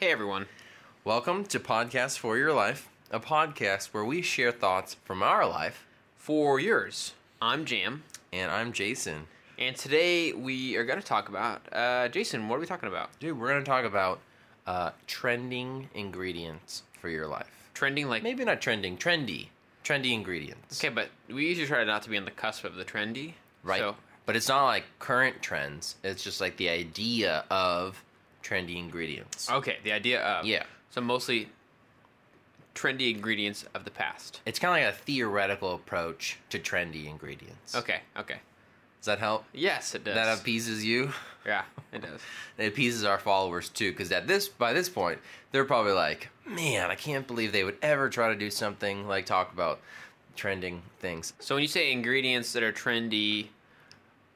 Hey everyone. Welcome to Podcast for Your Life, a podcast where we share thoughts from our life. For yours, I'm Jam, And I'm Jason. and today we are going to talk about. Uh, Jason, what are we talking about? Dude, we're going to talk about uh, trending ingredients for your life. Trending like. Maybe not trending, trendy. Trendy ingredients. Okay, but we usually try not to be on the cusp of the trendy. Right. So, But it's not like current trends, it's just like the idea of trendy ingredients. okay, the idea of. Yeah. So mostly trendy ingredients of the past. It's kind of like a theoretical approach to trendy ingredients. Okay, okay. Does that help? Yes, it does. That appeases you? yeah, it does. it appeases our followers too because at this by this point they're probably like man i can't believe they would ever try to do something like talk about trending things So when you say ingredients that are trendy,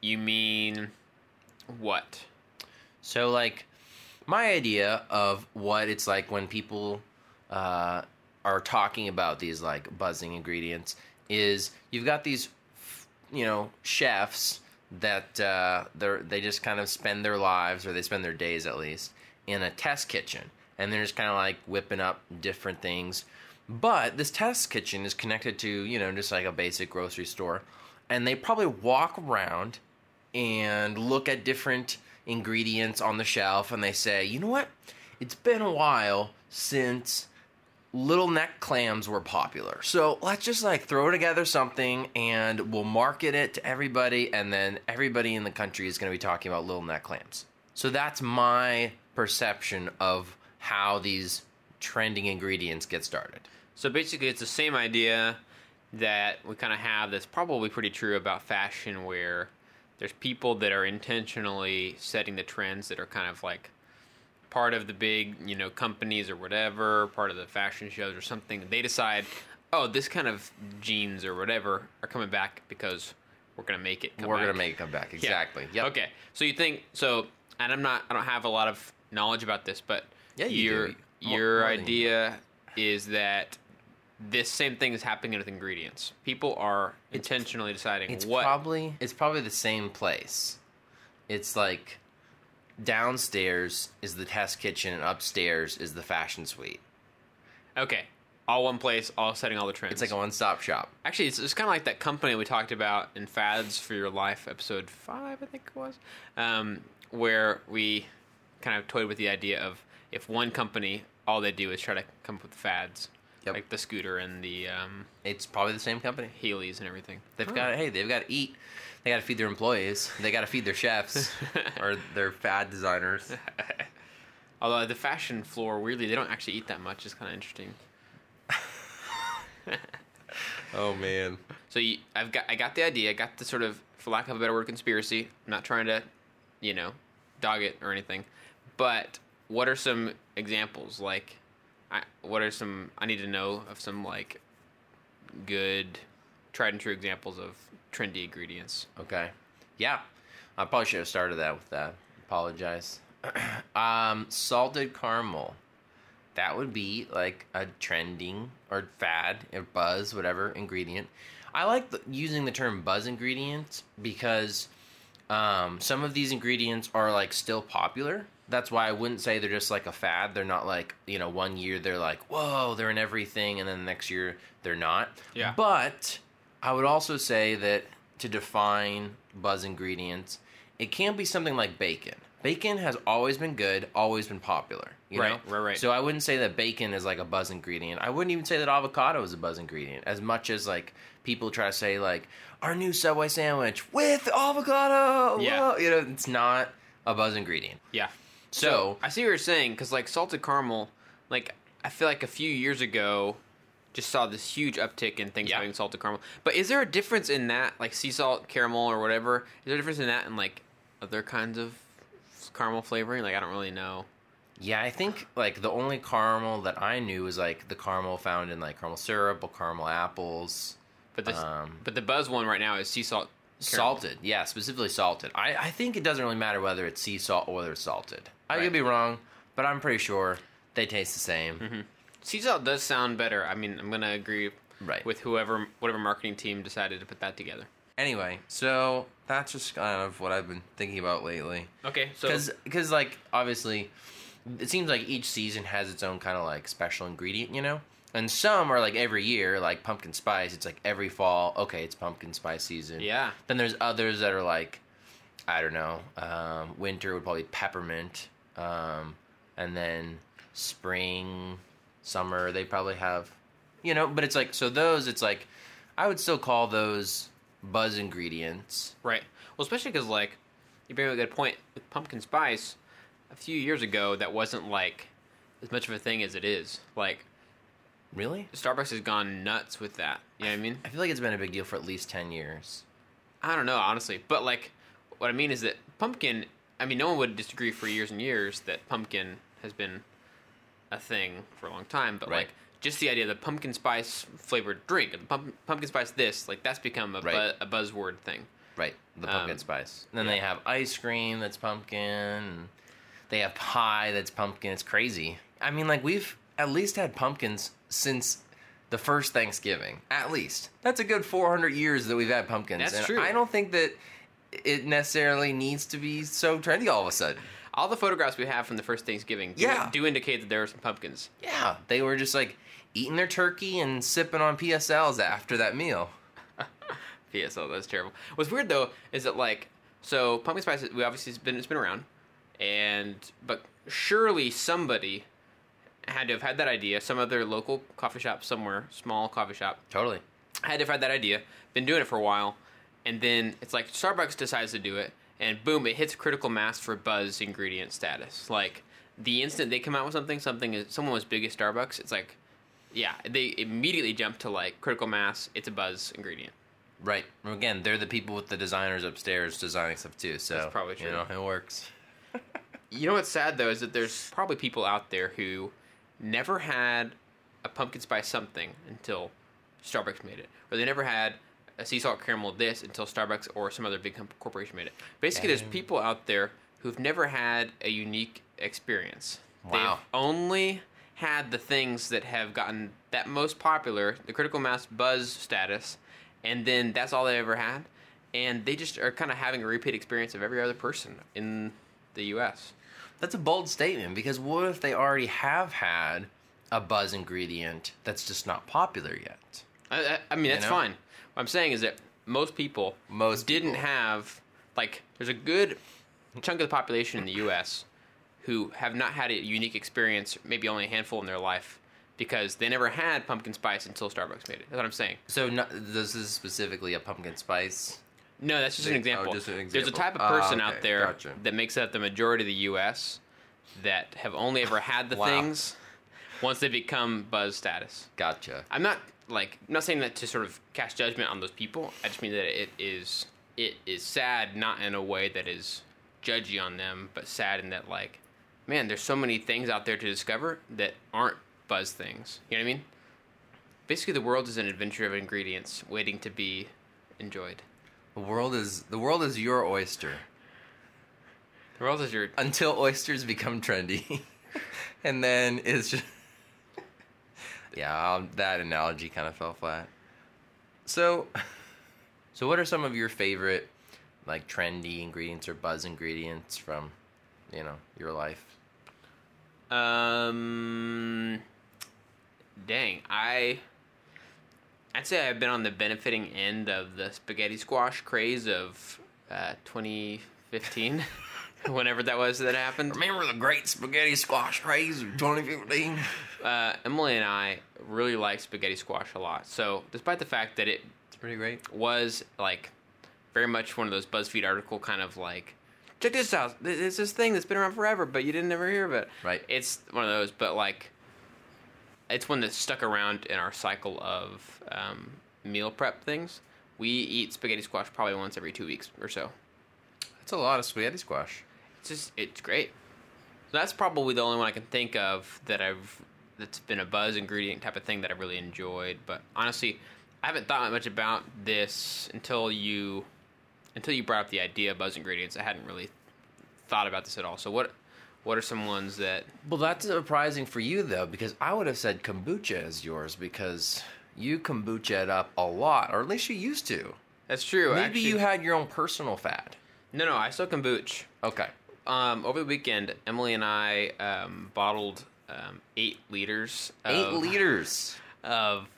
you mean what? so like my idea of what it's like when people uh, are talking about these like buzzing ingredients is you've got these you know chefs that uh, they're they just kind of spend their lives or they spend their days at least in a test kitchen. And they're just kind of like whipping up different things. But this test kitchen is connected to you know just like a basic grocery store. And they probably walk around and look at different ingredients on the shelf and they say you know what it's been a while since little neck clams were popular. So let's just like throw together something and we'll market it to everybody, and then everybody in the country is going to be talking about little neck clams. So that's my perception of how these trending ingredients get started. So basically, it's the same idea that we kind of have that's probably pretty true about fashion, where there's people that are intentionally setting the trends that are kind of like part of the big, you know, companies or whatever, part of the fashion shows or something. They decide, oh, this kind of jeans or whatever are coming back because we're gonna make it. Come We're back. going to make it come back. Yeah. Exactly. Yep. Okay. So you think so? And I'm not. I don't have a lot of knowledge about this, but Yeah, you your do. Your idea is that this same thing is happening with ingredients. People are intentionally deciding It's what. probably it's probably the same place. It's like downstairs is the test kitchen and upstairs is the fashion suite. okay. All one place, all setting all the trends. It's like a one-stop shop. Actually, it's, it's kind of like that company we talked about in Fads for Your Life, episode five, I think it was, um, where we kind of toyed with the idea of if one company, all they do is try to come up with fads, Yep. like the scooter and the um, It's probably the same company. Heelys and everything. They've got hey, they've got to eat. They got to feed their employees. They got to feed their chefs or their fad designers. Although the fashion floor, weirdly, they don't actually eat that much. It's kind of interesting. Oh man. So you, I've got I got the idea. I got the sort of, for lack of a better word, conspiracy. I'm not trying to, you know, dog it or anything. But what are some examples? Like, I, what are some? I need to know of some like good, tried and true examples of trendy ingredients. Okay. Yeah. I probably should have started that with that. Apologize. um, salted caramel. That would be like a trending or fad or buzz, whatever ingredient. I like the, using the term buzz ingredient because um, some of these ingredients are like still popular. That's why I wouldn't say they're just like a fad. They're not like, you know, one year they're like, whoa, they're in everything, and then the next year they're not. Yeah. But I would also say that to define buzz ingredients, it can be something like bacon. Bacon has always been good, always been popular. You Right, know? right, right. So I wouldn't say that bacon is like a buzz ingredient. I wouldn't even say that avocado is a buzz ingredient. As much as like people try to say like our new Subway sandwich with avocado. Yeah. whoa," you know, it's not a buzz ingredient. Yeah. So, I see what you're saying because like salted caramel, like I feel like a few years ago, just saw this huge uptick in things Yeah. having salted caramel. But is there a difference in that, like sea salt caramel or whatever? Is there a difference in that and like other kinds of caramel flavoring? Like I don't really know. yeah, I think like the only caramel that I knew was like the caramel found in like caramel syrup or caramel apples. But this, Um, but the buzz one right now is sea salt. Salted, yeah, specifically salted. I, I think it doesn't really matter whether it's sea salt or whether it's salted. I Right. could be wrong, but I'm pretty sure they taste the same. Mm-hmm. Sea salt does sound better. I mean, I'm gonna agree Right. with whoever, whatever marketing team decided to put that together. Anyway, so that's just kind of what I've been thinking about lately. Okay, so because like, obviously, it seems like each season has its own kind of like special ingredient, you know. And some are like every year, like pumpkin spice. It's like every fall. Okay, it's pumpkin spice season. Yeah. Then there's others that are like, I don't know. Um, winter would probably be peppermint, um, and then spring, summer they probably have, you know. But it's like so those. It's like I would still call those buzz ingredients. Right. Well, especially because like you bring up a good point with pumpkin spice. A few years ago, that wasn't like as much of a thing as it is. Like Really? Starbucks has gone nuts with that. You know what I mean? I feel like it's been a big deal for at least ten years. I don't know, honestly. But like, what I mean is that pumpkin. I mean, no one would disagree for years and years that pumpkin has been a thing for a long time. But Right. like, just the idea of the pumpkin spice flavored drink, and the pump, pumpkin spice this, like that's become a, Right. bu- a buzzword thing. Right, the pumpkin Um, spice. And then yeah. they have ice cream that's pumpkin. They have pie that's pumpkin. It's crazy. I mean, like we've at least had pumpkins since the first Thanksgiving. At least that's a good 400 years that we've had pumpkins. That's and true. I don't think that it necessarily needs to be so trendy all of a sudden. All the photographs we have from the first Thanksgiving do, Yeah. do indicate that there are some pumpkins. Yeah, they were just like eating their turkey and sipping on PSLs after that meal. PSL, that's terrible. What's weird though is that like so pumpkin spice we obviously it's been it's been around, and but surely somebody had to have had that idea. Some other local coffee shop somewhere, small coffee shop, Totally. had to have had that idea. Been doing it for a while, and then it's like Starbucks decides to do it, and boom, it hits critical mass for buzz ingredient status. Like the instant they come out with something, something is someone was big at Starbucks. It's like, yeah, they immediately jump to like critical mass. It's a buzz ingredient. Right. Again, they're the people with the designers upstairs designing stuff too. So That's probably true. You know, it works. You know what's sad though is that there's probably people out there who never had a pumpkin spice something until Starbucks made it, or they never had a sea salt caramel this until Starbucks or some other big corporation made it. Basically, there's people out there who've never had a unique experience. Wow. They've only had the things that have gotten that most popular, the critical mass buzz status, and then that's all they ever had. And they just are kind of having a repeat experience of every other person in the U.S. That's a bold statement because what if they already have had a buzz ingredient that's just not popular yet? I, I, mean, that's know? fine. What I'm saying is that most people Most didn't people. have like. There's a good chunk of the population in the U.S. who have not had a unique experience, maybe only a handful in their life, because they never had pumpkin spice until Starbucks made it. That's what I'm saying. So no, this is specifically a pumpkin spice. No, that's just They- an example. oh, just an There's a type of Ah, person okay, out there gotcha. that makes up the majority of the U.S. that have only ever had the Wow. things once they become buzz status. Gotcha. I'm not like I'm not saying that to sort of cast judgment on those people. I just mean that it is it is sad, not in a way that is judgy on them, but sad in that like, man, there's so many things out there to discover that aren't buzz things. You know what I mean? Basically, the world is an adventure of ingredients waiting to be enjoyed. The world is the world is your oyster The world is your until oysters become trendy, and then it's just yeah. Um, that analogy kind of fell flat. So, so what are some of your favorite like trendy ingredients or buzz ingredients from you know your life? Um, dang, I, I'd say I've been on the benefiting end of the spaghetti squash craze of uh, 2015, whenever that was that happened. Remember the great spaghetti squash craze of 2015? Uh, Emily and I really like spaghetti squash a lot. So, despite the fact that it It's pretty great. was like very much one of those BuzzFeed article kind of like, check this out. It's this thing that's been around forever, but you didn't ever hear of it. Right. It's one of those, but like, it's one that's stuck around in our cycle of um, meal prep things. We eat spaghetti squash probably once every two weeks or so. That's a lot of spaghetti squash. It's just it's great. So that's probably the only one I can think of that I've that's been a buzz ingredient type of thing that I really enjoyed. But honestly, I haven't thought much about this until you until you brought up the idea of buzz ingredients. I hadn't really thought about this at all. So what what are some ones that Well, that's surprising for you though, because I would have said kombucha is yours because you kombucha it up a lot, or at least you used to. that's true? Maybe actually. you had your own personal fad. no no I still kombucha. Okay. um, over the weekend, Emily and I um, bottled um, eight liters. Eight of, liters. of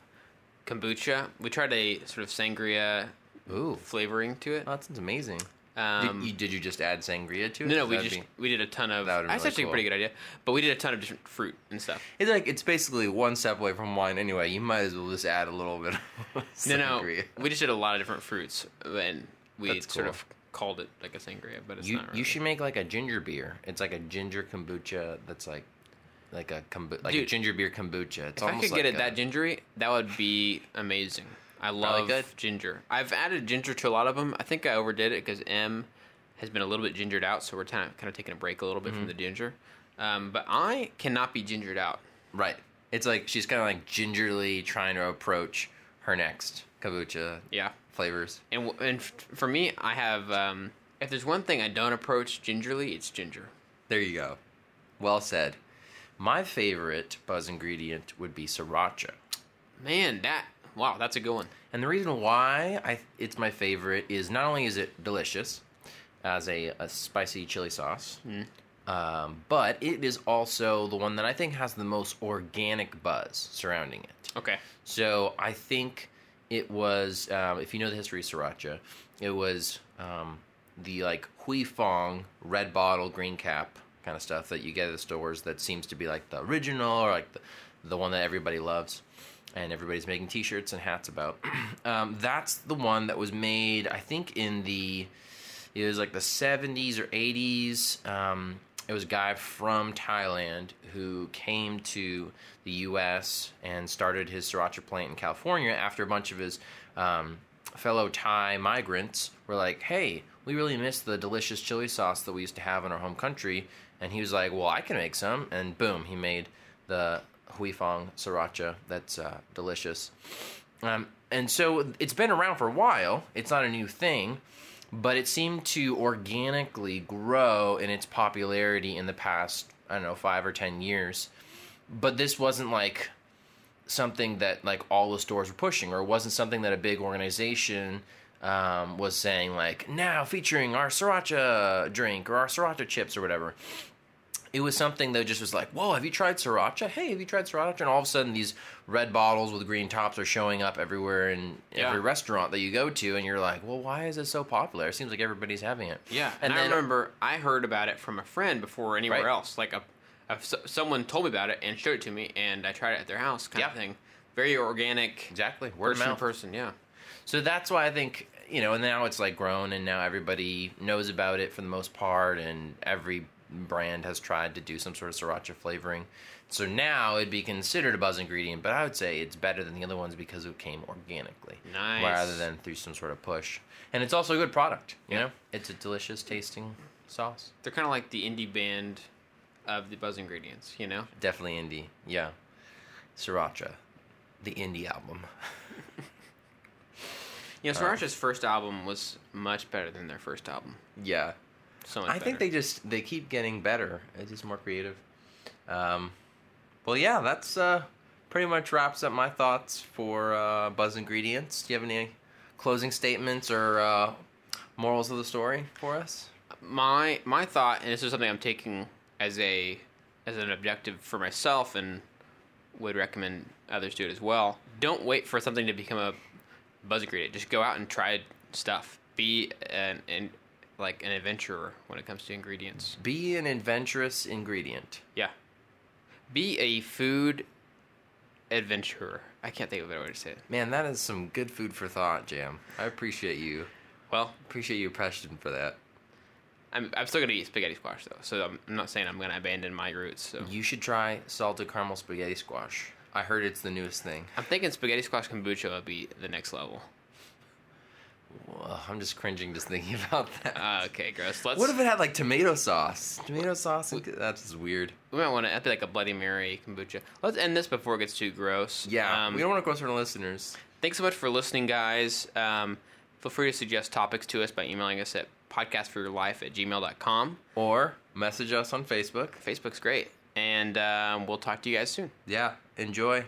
kombucha. We tried a sort of sangria Ooh, flavoring to it. oh, that sounds amazing. Um, did, you, did you just add sangria to it? no, no, we just be- we did a ton of. that That's really actually a pretty good idea. But we did a ton of different fruit and stuff. It's like it's basically one step away from wine anyway. You might as well just add a little bit of No, no, we just did a lot of different fruits, and we That's sort cool. of called it like a sangria, but it's You not. Really. you should make like a ginger beer. It's like a ginger kombucha that's like like a kombu- like a ginger beer kombucha. It's If I could get it a- that gingery, that would be amazing. I love ginger. I've added ginger to a lot of them. I think I overdid it because M has been a little bit gingered out, so we're kind of kind of taking a break a little bit Mm-hmm. from the ginger. Um, but I cannot be gingered out. right. It's like she's kind of like gingerly trying to approach her next kombucha Yeah, flavors. and w- and f- for me, I have. Um, if there's one thing I don't approach gingerly, it's ginger. There you go. Well said. My favorite buzz ingredient would be sriracha. Man, that wow, that's a good one. And the reason why I it's my favorite is not only is it delicious as a, a spicy chili sauce, um, but it is also the one that I think has the most organic buzz surrounding it. Okay, So I think it was, um, if you know the history of sriracha, it was um, the like Huy Fong red bottle, green cap kind of stuff that you get at the stores that seems to be like the original or like the, the one that everybody loves and everybody's making t-shirts and hats about. um, that's the one that was made, I think, in the it was like the 70s or 80s. Um, it was a guy from Thailand who came to the U.S. and started his sriracha plant in California after a bunch of his um, fellow Thai migrants were like, "Hey, we really miss the delicious chili sauce that we used to have in our home country." And he was like, "Well, I can make some." And boom, he made the Huy Fong sriracha that's uh, delicious. Um, and so it's been around for a while. It's not a new thing, but it seemed to organically grow in its popularity in the past, I don't know, five or ten years. But this wasn't like something that like all the stores were pushing, or it wasn't something that a big organization um, was saying like now featuring our sriracha drink or our sriracha chips or whatever it was something that just was like, whoa, have you tried sriracha? Hey, have you tried sriracha? And all of a sudden, these red bottles with green tops are showing up everywhere in Yeah. every restaurant that you go to, and you're like, well, why is it so popular? It seems like everybody's having it. Yeah, and, and, I then remember I heard about it from a friend before anywhere Right. else. Like a, a someone told me about it and showed it to me, and I tried it at their house, kind Yeah. of thing. Very organic, exactly word person person. Yeah, So that's why I think you know, and now it's like grown, and now everybody knows about it for the most part, and every brand has tried to do some sort of sriracha flavoring. So now it'd be considered a buzz ingredient, but I would say it's better than the other ones because it came organically, Nice. rather than through some sort of push. And it's also a good product. You Yeah. know, it's a delicious tasting sauce. they're kind of like the indie band of the Buzz ingredients. You know, Definitely indie. Yeah, sriracha, the indie album. you know, uh. Sriracha's first album was much better than their first album. Yeah, So much I think they just they keep getting better. It's just more creative. Um, well, yeah, that's uh, pretty much wraps up my thoughts for uh, Buzz Ingredients. Do you have any closing statements or uh, morals of the story for us? my my thought, and this is something I'm taking as a as an objective for myself, and would recommend others do it as well. Don't wait for something to become a buzz ingredient. Just go out and try stuff. Be an, an like an adventurer when it comes to ingredients. Be an adventurous ingredient. Yeah. Be a food adventurer. I can't think of a better way to say it. Man, that is some good food for thought, Jam. I appreciate you. Well, Appreciate your passion for that. I'm, I'm still gonna eat spaghetti squash though, so I'm, I'm not saying I'm gonna abandon my roots. So You should try salted caramel spaghetti squash. I heard it's the newest thing. I'm thinking spaghetti squash kombucha would be the next level. I'm just cringing just thinking about that. Uh, okay, gross. Let's. What if it had like tomato sauce? Tomato sauce? and- That's just weird. we might want to? That'd be like a Bloody Mary kombucha. Let's end this before it gets too gross. Yeah, Um, we don't want to cross our listeners. Thanks so much for listening, guys. Um, feel free to suggest topics to us by emailing us at podcastforyourlife at gmail.com. Or message us on Facebook. Facebook's great. And um, we'll talk to you guys soon. Yeah, enjoy.